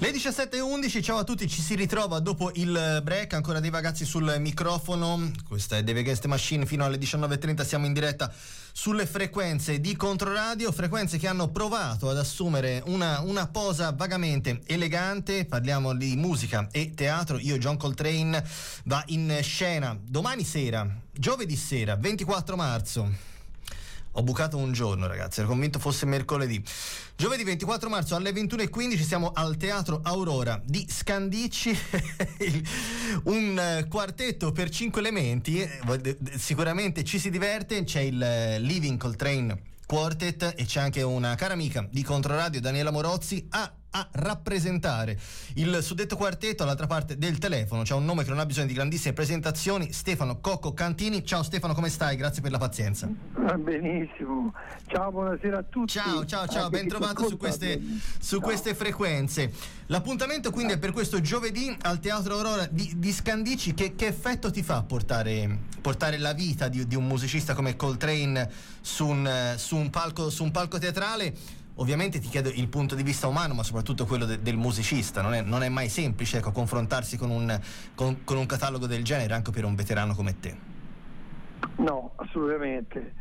Le 17.11, ciao a tutti, ci si ritrova dopo il break, ancora dei ragazzi sul microfono, questa è Deve Guest Machine, fino alle 19.30 siamo in diretta sulle frequenze di Controradio, frequenze che hanno provato ad assumere una, una posa vagamente elegante, parliamo di musica e teatro, io John Coltrane va in scena domani sera, giovedì sera, 24 marzo ho bucato un giorno, ragazzi, ero convinto fosse mercoledì. Giovedì 24 marzo alle 21.15 siamo al Teatro Aurora di Scandicci, un eh, quartetto per cinque elementi, eh, sicuramente ci si diverte, c'è il eh, Living Coltrane Quartet e c'è anche una cara amica di Controradio, Daniela Morozzi, a a rappresentare il suddetto quartetto all'altra parte del telefono. C'è un nome che non ha bisogno di grandissime presentazioni, Stefano Cocco Cantini. Ciao Stefano, come stai? Grazie per la pazienza. Benissimo. Ciao, buonasera a tutti. Ciao, ciao, ciao, ben trovato su queste, su queste, frequenze. L'appuntamento quindi è per questo giovedì al Teatro Aurora di, di Scandici. Che, che, effetto ti fa portare, portare la vita di, di, un musicista come Coltrane su un, su un, palco, su un palco teatrale? Ovviamente ti chiedo il punto di vista umano, ma soprattutto quello de- del musicista. Non è, non è, mai semplice ecco, confrontarsi con un, con, con un catalogo del genere, anche per un veterano come te. No, assolutamente.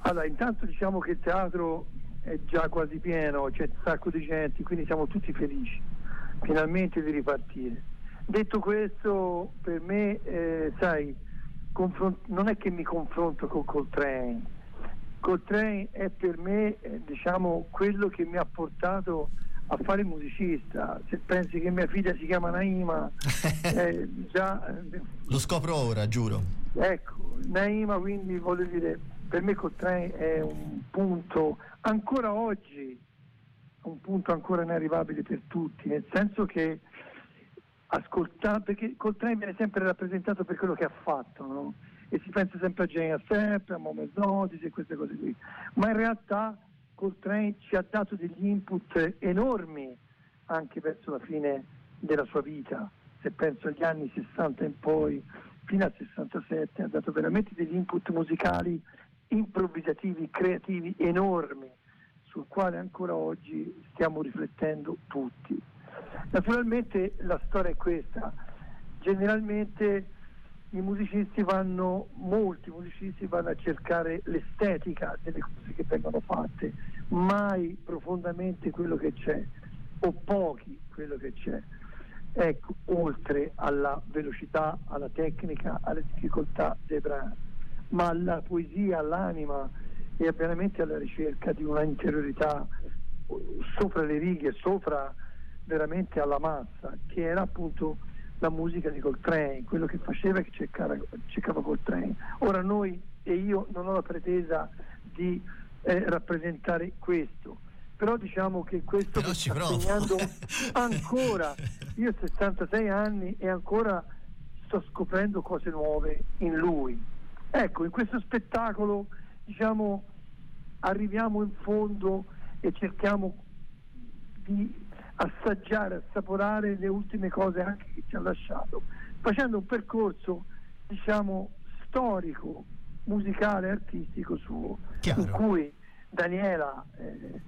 Allora, intanto diciamo che il teatro è già quasi pieno, c'è un sacco di gente, quindi siamo tutti felici finalmente di ripartire. Detto questo, per me, eh, sai, confront- non è che mi confronto con Coltrane, Coltrane è per me eh, diciamo, quello che mi ha portato a fare musicista. Se pensi che mia figlia si chiama Naima, eh, già... Eh, Lo scopro ora, giuro. Ecco, Naima quindi voglio dire, per me Coltrane è un punto ancora oggi, un punto ancora inarrivabile per tutti, nel senso che ascoltare, perché Coltrane viene sempre rappresentato per quello che ha fatto, no? E si pensa sempre a Jane Stepp, a Momo Notis e queste cose qui, ma in realtà Coltrane ci ha dato degli input enormi anche verso la fine della sua vita, se penso agli anni 60 in poi, fino al 67, ha dato veramente degli input musicali improvvisativi, creativi enormi, sul quale ancora oggi stiamo riflettendo tutti. Naturalmente la storia è questa, generalmente i musicisti vanno, molti musicisti vanno a cercare l'estetica delle cose che vengono fatte, mai profondamente quello che c'è, o pochi quello che c'è. Ecco, oltre alla velocità, alla tecnica, alle difficoltà dei brani, ma alla poesia, all'anima e veramente alla ricerca di una interiorità sopra le righe, sopra veramente alla massa, che era appunto la musica di Coltrane, quello che faceva e che cercava, cercava Coltrane. Ora noi e io non ho la pretesa di eh, rappresentare questo, però diciamo che questo però sta segnando ancora, io ho 66 anni e ancora sto scoprendo cose nuove in lui. Ecco, in questo spettacolo diciamo arriviamo in fondo e cerchiamo di assaggiare, assaporare le ultime cose anche che ci ha lasciato, facendo un percorso diciamo storico, musicale, artistico suo, Chiaro. in cui Daniela eh,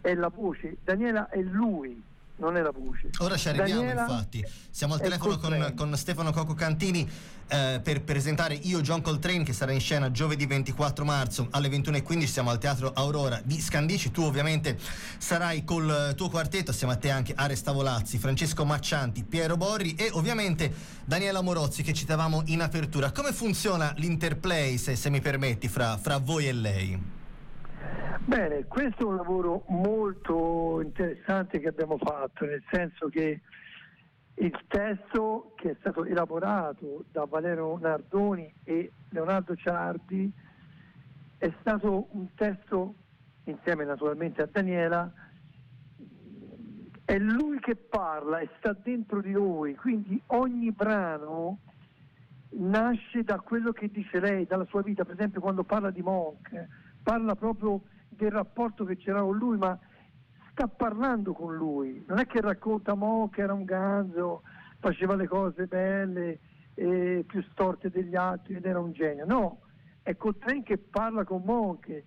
è la voce, Daniela è lui non è la voce. Ora ci arriviamo Daniela infatti. Siamo al telefono con, con, Stefano Coco Cantini eh, per presentare Io John Coltrane che sarà in scena giovedì 24 marzo alle 21.15. Siamo al Teatro Aurora di Scandici. Tu ovviamente sarai col tuo quartetto, assieme a te anche Aresta Volazzi, Francesco Maccianti, Piero Borri e ovviamente Daniela Morozzi che citavamo in apertura. Come funziona l'interplay, se, se mi permetti, fra, fra voi e lei? Bene, questo è un lavoro molto interessante che abbiamo fatto, nel senso che il testo che è stato elaborato da Valero Nardoni e Leonardo Ciardi è stato un testo, insieme naturalmente a Daniela, è lui che parla e sta dentro di lui, quindi ogni brano nasce da quello che dice lei, dalla sua vita, per esempio quando parla di Monk, parla proprio del rapporto che c'era con lui, ma sta parlando con lui, non è che racconta Mo che era un ganzo, faceva le cose belle e più storte degli altri ed era un genio, no, è Coltrane che parla con Monk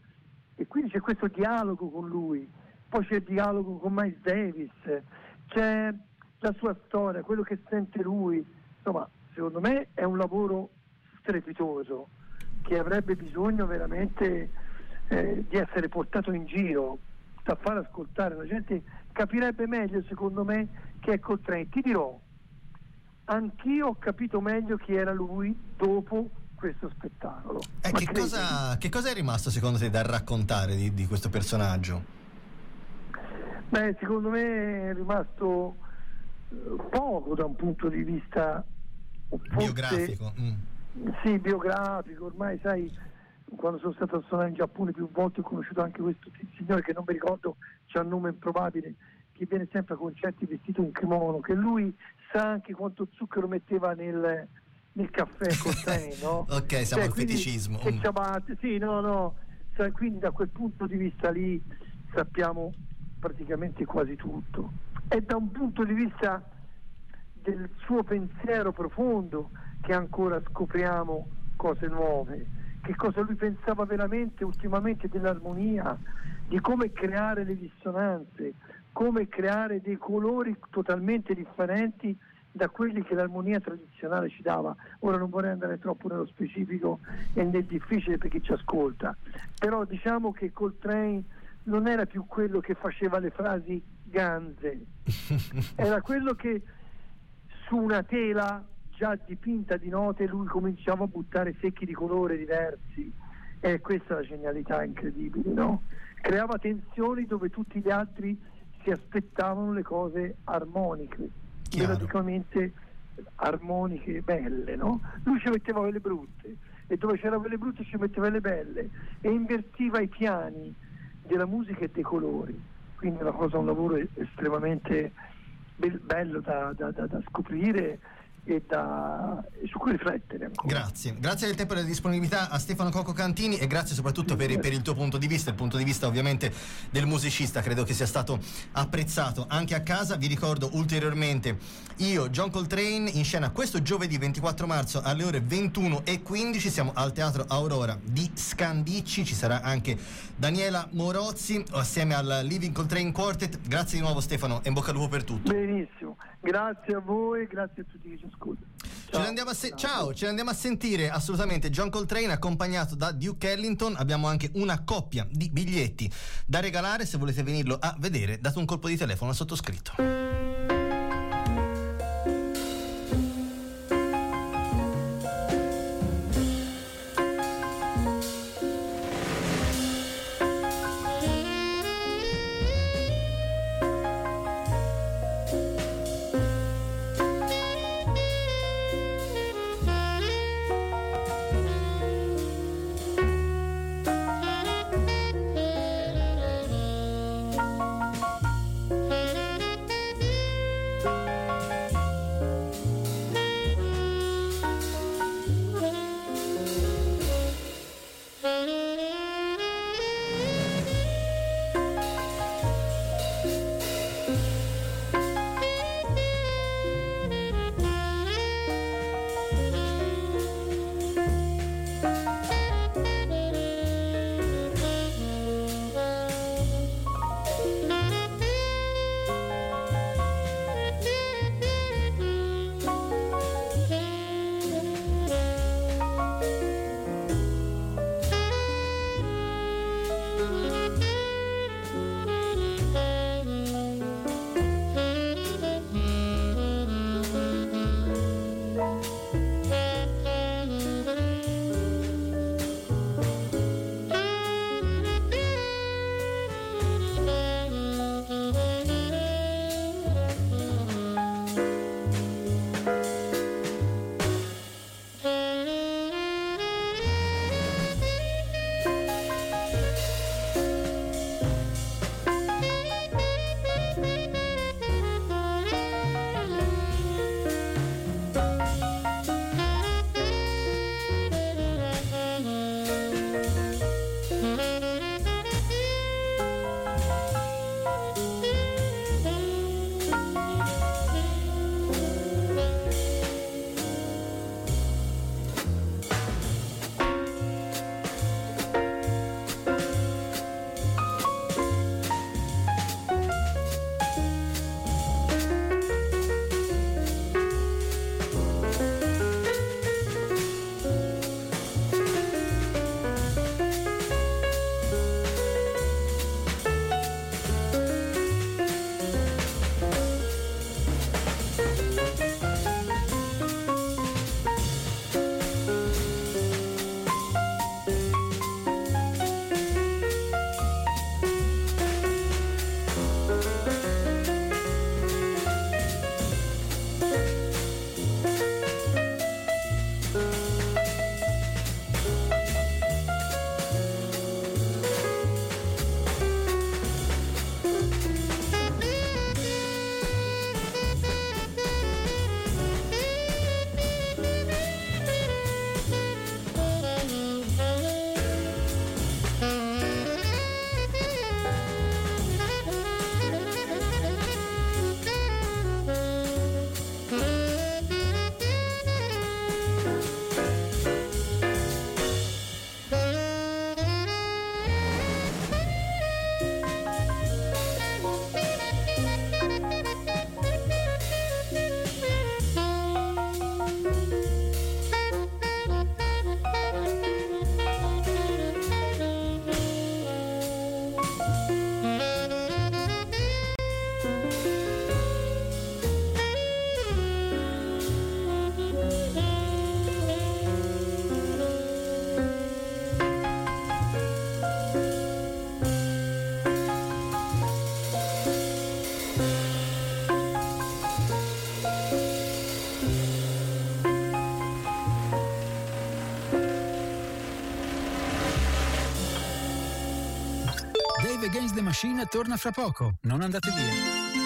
e quindi c'è questo dialogo con lui, poi c'è il dialogo con Miles Davis, c'è la sua storia, quello che sente lui, insomma, secondo me è un lavoro strepitoso che avrebbe bisogno veramente eh, di essere portato in giro, da far ascoltare, la gente capirebbe meglio secondo me che è Coltrane. Ti dirò, anch'io ho capito meglio chi era lui dopo questo spettacolo. Eh, che, cosa, che, cosa, è rimasto secondo te da raccontare di, di questo personaggio? Beh, secondo me è rimasto eh, poco da un punto di vista biografico. Mm. Sì, biografico, ormai sai, quando sono stato a suonare in Giappone più volte ho conosciuto anche questo signore che non mi ricordo, c'ha un nome improbabile, che viene sempre a concerti vestito in kimono, che lui sa anche quanto zucchero metteva nel, nel caffè con te, no? ok, siamo cioè, al feticismo. Che mm. ciabatte, sì, no, no. Quindi da quel punto di vista lì sappiamo praticamente quasi tutto. E da un punto di vista del suo pensiero profondo che ancora scopriamo cose nuove, che cosa lui pensava veramente ultimamente dell'armonia, di come creare le dissonanze, come creare dei colori totalmente differenti da quelli che l'armonia tradizionale ci dava. Ora non vorrei andare troppo nello specifico e nel difficile per chi ci ascolta, però diciamo che Coltrane non era più quello che faceva le frasi ganze, era quello che su una tela già dipinta di note lui cominciava a buttare secchi di colore diversi e questa è la genialità incredibile, no? Creava tensioni dove tutti gli altri si aspettavano le cose armoniche melodicamente armoniche belle, no? Lui ci metteva quelle brutte e dove c'era quelle brutte ci metteva quelle belle e invertiva i piani della musica e dei colori. Quindi è una cosa, un lavoro estremamente bello da, da, da, da scoprire e, da, e su cui riflettere ancora. Grazie, grazie del tempo e della disponibilità a Stefano Cocco Cantini e grazie soprattutto per, per, il tuo punto di vista, il punto di vista ovviamente del musicista, credo che sia stato apprezzato anche a casa. Vi ricordo ulteriormente io, John Coltrane, in scena questo giovedì 24 marzo alle ore 21 e 15 siamo al Teatro Aurora di Scandicci, ci sarà anche Daniela Morozzi assieme al Living Coltrane Quartet. Grazie di nuovo Stefano e in bocca al lupo per tutto. Benissimo. Grazie a voi, grazie a tutti che ci ascoltano. Ciao. Se- ciao, ce l'andiamo a sentire assolutamente John Coltrane accompagnato da Duke Ellington. Abbiamo anche una coppia di biglietti da regalare se volete venirlo a vedere. Date un colpo di telefono al sottoscritto. Machine torna fra poco. Non andate via.